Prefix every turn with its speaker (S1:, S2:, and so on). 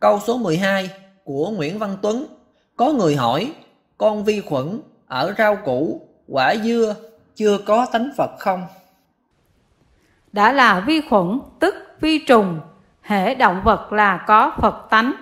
S1: Câu số 12 của Nguyễn Văn Tuấn. Có người hỏi, con vi khuẩn ở rau củ, quả dưa chưa có tánh Phật không?
S2: Đã là vi khuẩn tức vi trùng, hệ động vật là có Phật tánh.